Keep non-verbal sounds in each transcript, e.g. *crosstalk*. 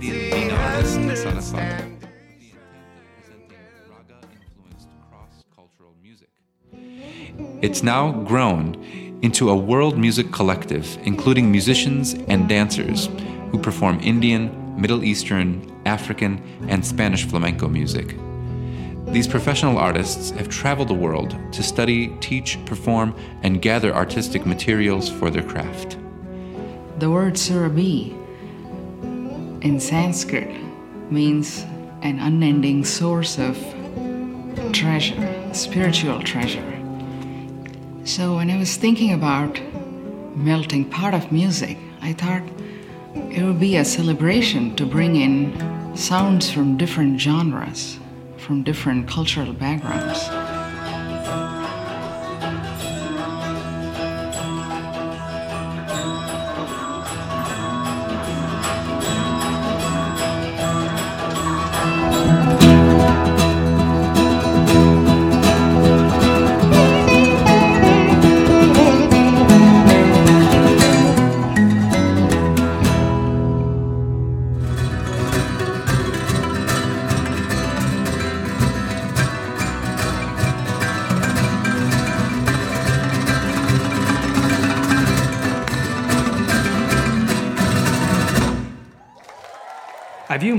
Veena artist Sara Sala. It's now grown into a world music collective, including musicians and dancers who perform Indian, Middle Eastern, African, and Spanish flamenco music. These professional artists have traveled the world to study, teach, perform, and gather artistic materials for their craft. The word Surabhi in Sanskrit means an unending source of treasure, spiritual treasure. So when I was thinking about melting pot of music, I thought it would be a celebration to bring in sounds from different genres, from different cultural backgrounds.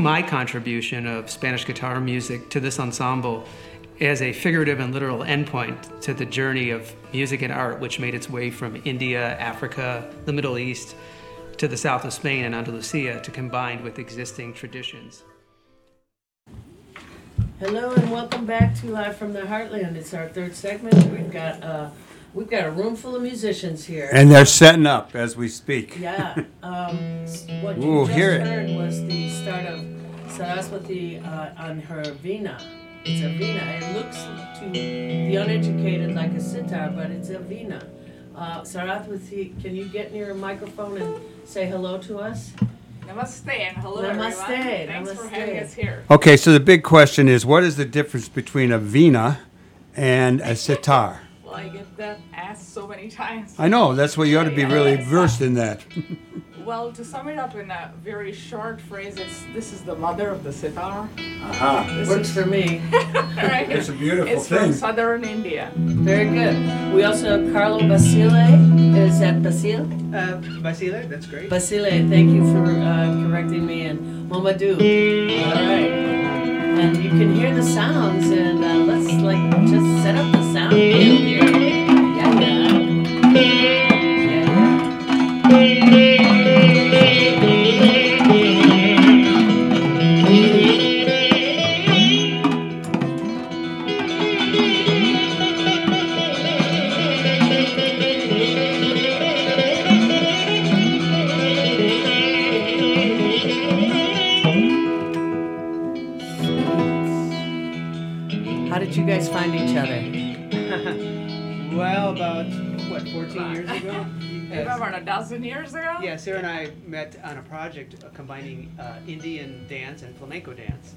My contribution of Spanish guitar music to this ensemble as a figurative and literal endpoint to the journey of music and art which made its way from India, Africa, the Middle East, to the south of Spain and Andalusia to combine with existing traditions. Hello and welcome back to Live from the Heartland. It's our third segment. We've got uh, we've got a room full of musicians here. And they're setting up as we speak. Yeah. Um, what you Ooh, just hear it. heard was the start of Saraswathi uh, on her veena. It's a veena. It looks to the uneducated like a sitar, but it's a veena. Uh, Saraswathi, can you get near a microphone and say hello to us? Namaste and hello Namaste, everyone. Thanks for having us here. Okay, so the big question is what is the difference between a vina and a sitar? Well, I get that asked so many times. I know, that's why you ought to be really versed in that. *laughs* Well, to sum it up in a very short phrase, it's this is the mother of the sitar. Aha. This Works is, for me. *laughs* right? It's a beautiful It's thing. from southern India. Very good. We also have Carlo Basile. Is that Basile? Uh, Vasile, that's great. Basile, thank you for uh, correcting me. And Mamadou. All right. And you can hear the sounds, and uh, let's like just set up the How did you guys find each other? Well, about what, 14 years ago? *laughs* Maybe about a dozen years ago. Yeah, Sarah and I met on a project combining uh, Indian dance and flamenco dance.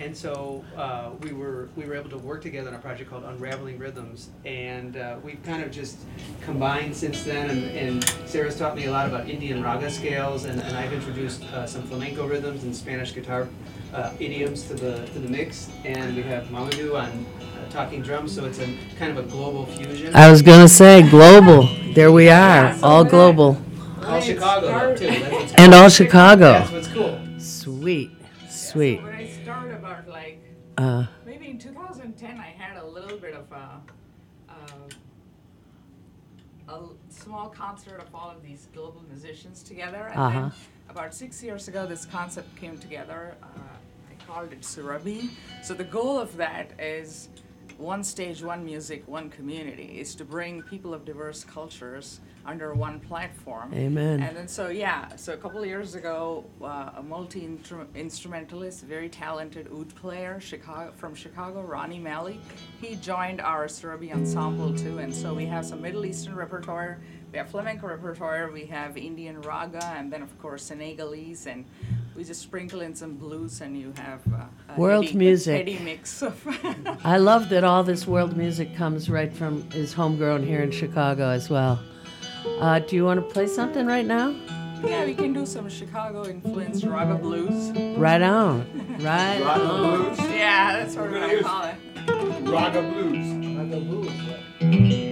And so uh, we were we were able to work together on a project called Unraveling Rhythms, and uh, we've kind of just combined since then. And, and Sarah's taught me a lot about Indian raga scales, and, and I've introduced uh, some flamenco rhythms and Spanish guitar uh, idioms to the to the mix. And we have Mamadou on uh, talking drums, so it's a kind of a global fusion. I was gonna say global. There we are, Yeah, all that- global, all Chicago though, too. That's what's and all Chicago. That's what's cool. Sweet, sweet. When I started about like Uh, maybe in 2010, I had a little bit of a, uh, a l- small concert of all of these global musicians together. And Uh-huh. then about six years ago, this concept came together. Uh, I called it Surabhi. So the goal of that is one stage, one music, one community, is to bring people of diverse cultures under one platform. Amen. And then so yeah, so a couple of years ago, uh, a multi instrumentalist, very talented oud player, Chicago from Chicago, Ronnie Malley, he joined our Surabhi ensemble too, and so we have some Middle Eastern repertoire, we have flamenco repertoire, we have Indian raga, and then of course Senegalese, and we just sprinkle in some blues, and you have uh, a World heady- music. heady mix of. *laughs* I love that all this world music comes right from is homegrown here in Chicago as well. Uh, do you want to play something right now? Yeah, we can do some Chicago influenced raga blues. Right on. Right on. Blues. Yeah, that's what we're gonna call it. Raga blues. Ooh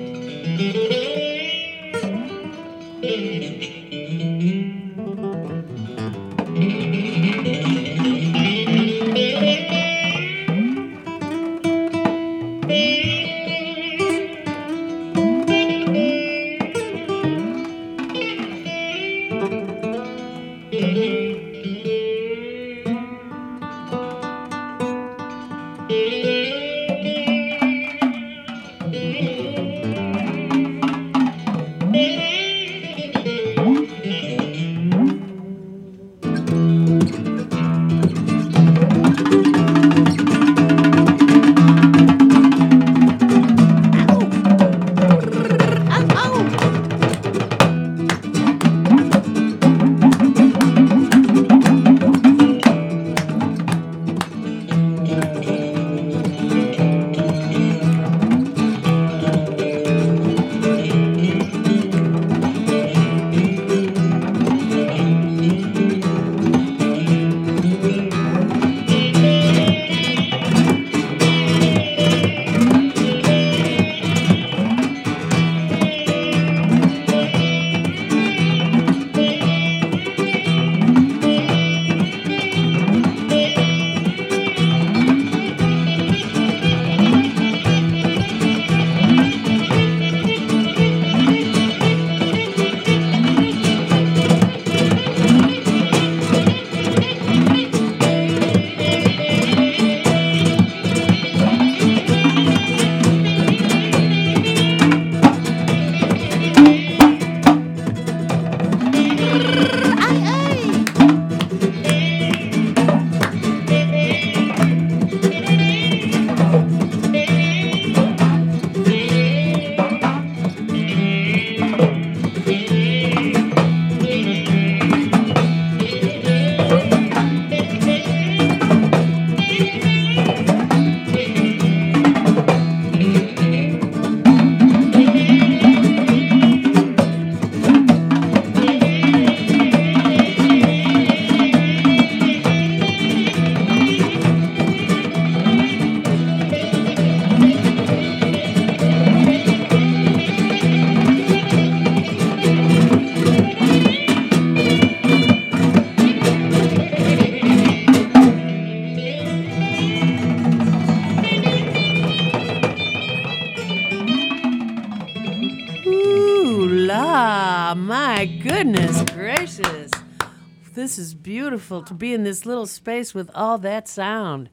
This is beautiful to be in this little space with all that sound.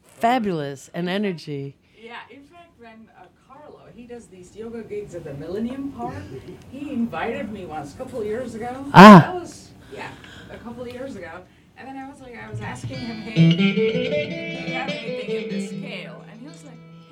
Fabulous and energy. Yeah, in fact, when uh, Carlo, he does these yoga gigs at the Millennium Park, he invited me once, a couple of years ago. Ah. That was, yeah, a couple of years ago. And then I was like, I was asking him, hey, do you have anything in this scale? And he was like,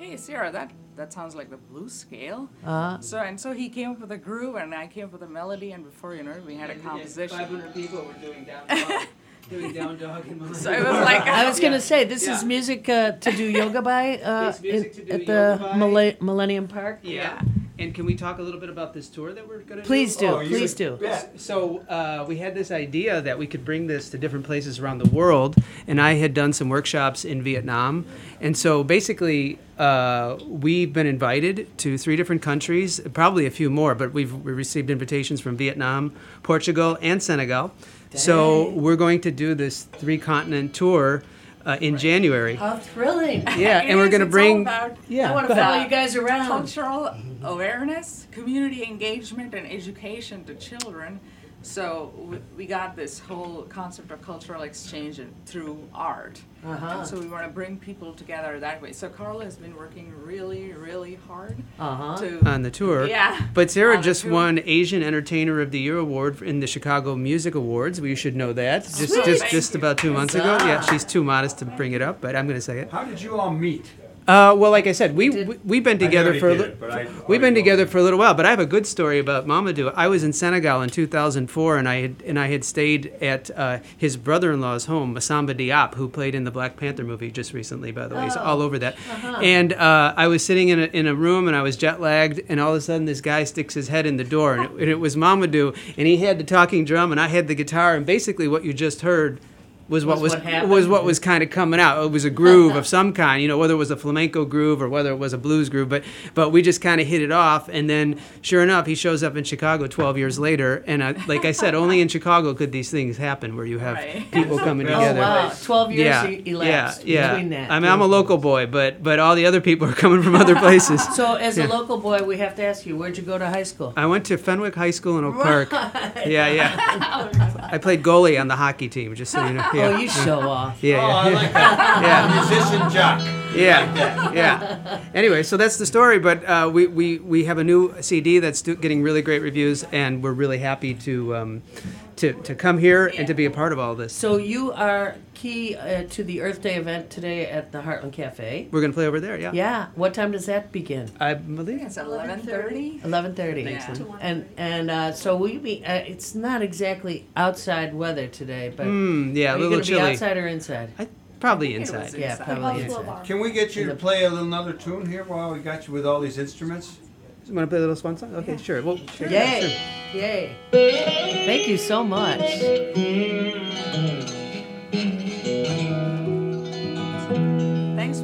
hey, Sarah, that, that sounds like the blues scale. Uh, So, and so he came up with a groove, and I came up with a melody, and before you know it, we had a composition. Five hundred people were doing down *laughs* doing down dog in. So it was like, I was going to say, this is music uh, to do yoga by uh, It's music in- to do at the yoga by. Mille- Millennium Park. Yeah. And can we talk a little bit about this tour that we're gonna do? Please do, Oh, please would- do. So uh, we had this idea that we could bring this to different places around the world, and I had done some workshops in Vietnam, and so basically uh, we've been invited to three different countries, probably a few more, but we've we received invitations from Vietnam, Portugal, and Senegal. So we're going to do this three continent tour uh, in January. How thrilling. *laughs* Yeah, It and we're going to it's all bring. about Yeah, I want go to ahead. follow you guys around. cultural awareness, community engagement, and education to children. So w- we got this whole concept of cultural exchange in- through art. Uh-huh. So we want to bring people together that way. So Carlo has been working really, really hard Uh-huh. to. on the tour. Yeah. But Sarah just won Asian Entertainer of the Year award in the Chicago Music Awards. We should know that. Just Sweet. just just about two months ago. Yeah, she's too modest to bring it up, but I'm going to say it. How did you all meet? Uh, well, like I said, we, we we've been together already for a did li- it, I we've been already together for a little while. But I have a good story about Mamadou. I was in Senegal in 2004, and I had and I had stayed at uh, his brother-in-law's home, Massamba Diop, who played in the Black Panther movie just recently. By the way, he's Oh. all over that. Uh-huh. And uh, I was sitting in a, in a room, and I was jet lagged, and all of a sudden, this guy sticks his head in the door, and it, and it was Mamadou, and he had the talking drum, and I had the guitar, and basically what you just heard. Was what Was was what was what was kind of coming out. It was a groove of some kind, you know, whether it was a flamenco groove or whether it was a blues groove. But but we just kind of hit it off, and then sure enough, he shows up in Chicago 12 years later. And uh, like I said, only in Chicago could these things happen, where you have Right. people *laughs* coming Oh together. wow, twelve years Yeah, elapsed yeah, between yeah. that. I mean, I'm a local boy, but but all the other people are coming from other *laughs* places. So, as Yeah. a local boy, we have to ask you, where'd you go to high school? I went to Fenwick High School in Oak Park. *laughs* Yeah, yeah. I played goalie on the hockey team, just so you know. *laughs* Yeah. Oh, you show off. Yeah, Oh, *laughs* yeah. I like that. Yeah. Musician jock. Yeah, yeah. Anyway, so that's the story. But uh, we, we we have a new CD that's do, getting really great reviews, and we're really happy to um, to to come here and to be a part of all this. So you are key uh, to the Earth Day event today at the Heartland Cafe. We're gonna play over there. Yeah. Yeah. What time does that begin? I believe. It's 11:30. Eleven thirty. Yeah. And and uh, so we be. Uh, it's not exactly outside weather today, but Mm, yeah, a are you little going to be chilly. outside or inside? I, probably It was inside. Yeah, probably inside. Can we get you to play a little another tune here while we got you with all these instruments? You want to play a little swan song? Okay, sure. Well, sure. Yay! sure. Yay! Thank you so much.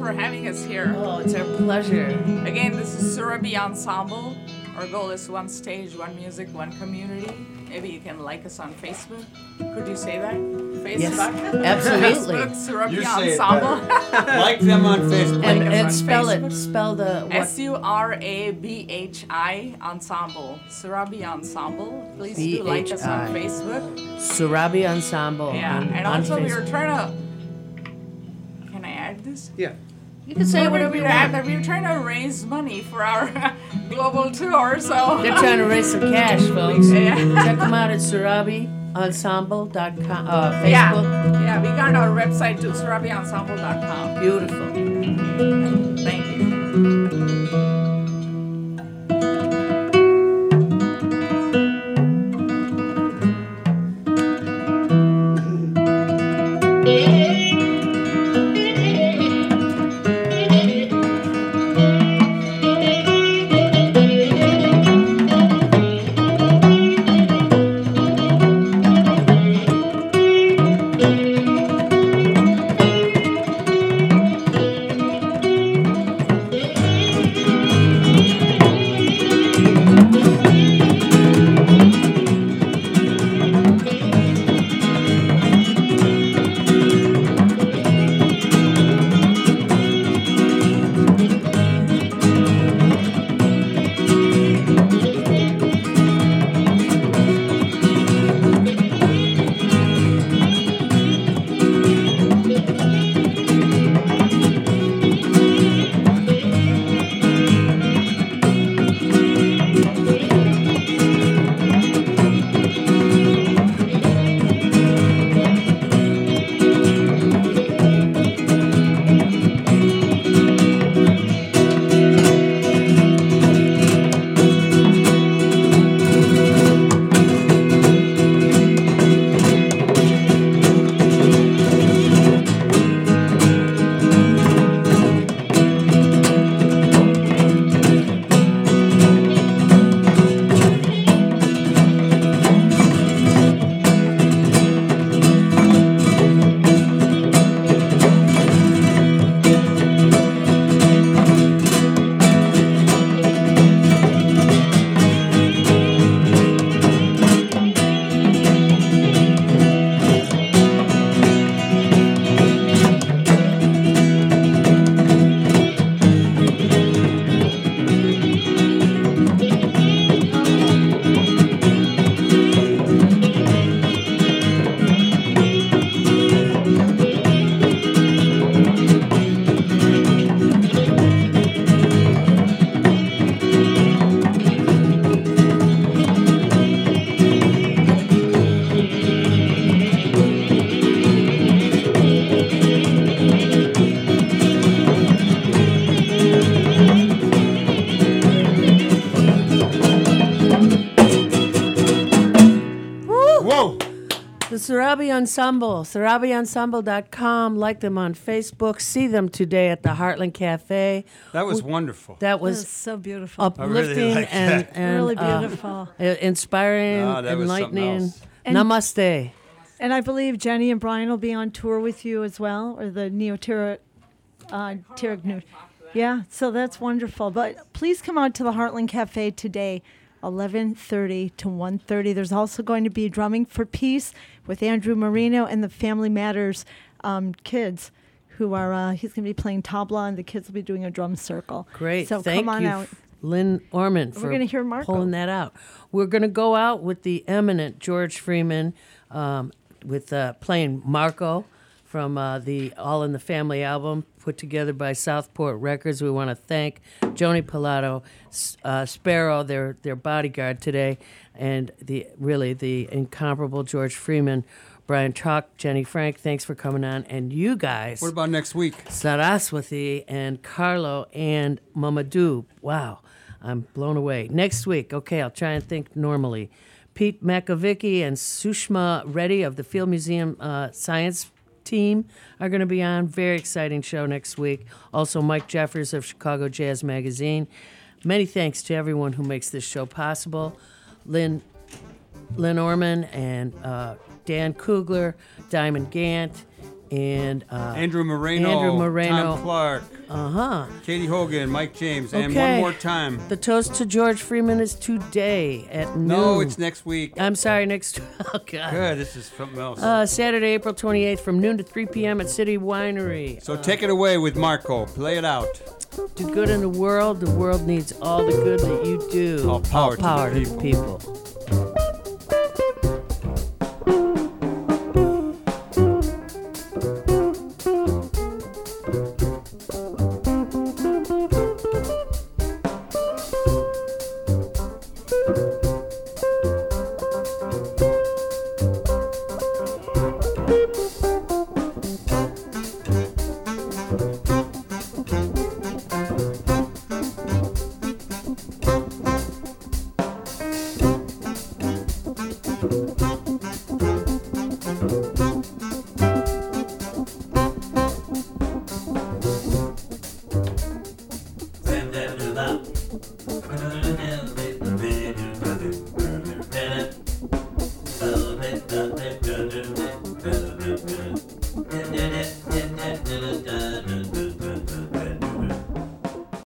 For having us here. Oh, it's our pleasure. Again, this is Surabhi Ensemble. Our goal is one stage, one music, one community. Maybe you can like us on Facebook. Could you say that? Facebook? Yes, absolutely. Facebook, Surabhi You say it Ensemble. *laughs* like them on Facebook. And, us and on spell Facebook. it. Spell the what? S U R A B H I Ensemble. Surabhi Ensemble. Please do like us on Facebook. Surabhi Ensemble. Yeah, on, and on also we Facebook. were trying to. Can I add this? Yeah. You can say whatever you want. We're trying to raise money for our *laughs* global tour, so. They're trying to raise some cash, *laughs* folks. Yeah. Check them out at surabhiensemble.com, uh, Yeah, Facebook. yeah, we got our website too, surabhiensemble.com. Beautiful. Thank you. Surabhi Ensemble, surabhiensemble.com. Like them on Facebook. See them today at the Heartland Cafe. That was wonderful. That It was was so beautiful. uplifting like and, that. and Really uh, beautiful. uh, inspiring, Ah, that was enlightening. else. And- Namaste. And I believe Jenny and Brian will be on tour with you as well, or the Neoteric, uh, Yeah, so that's wonderful. But please come out to the Heartland Cafe today, 11:30 to 1:30. There's also going to be drumming for peace with Andrew Marino and the Family Matters um, kids, who are uh, he's going to be playing tabla, and the kids will be doing a drum circle. Great. So Thank come on you, out. Lynn Orman, for gonna hear Marco. pulling that out. We're going to go out with the eminent George Freeman um, with uh, playing Marco from uh, the All in the Family album put together by Southport Records. We want to thank Joni Pilato, uh, Sparrow, their their bodyguard today, and the really the incomparable George Freeman. Brian Chalk, Jenny Frank, thanks for coming on. And you guys. What about next week? Saraswathi and Carlo and Mamadou. Wow, I'm blown away. Next week, okay, I'll try and think normally. Pete Makovicky and Sushma Reddy of the Field Museum uh, Science team are going to be on. Very exciting show next week. Also, Mike Jeffers of Chicago Jazz Magazine. Many thanks to everyone who makes this show possible. Lynn Lynn Orman and uh, Dan Kugler, Diamond Gant, and uh, Andrew Moreno. Andrew Moreno. Tom Clark. Uh huh. Katie Hogan. Mike James. And one more time. The toast to George Freeman is today at noon. No, it's next week. I'm sorry, next. *laughs* Oh, God. Good. This is something else. Uh, Saturday, April 28th from noon to 3 p.m. at City Winery. so take it away with Marco. Play it out. Do good in the world. The world needs all the good that you do. All power to the power to people. the people. Música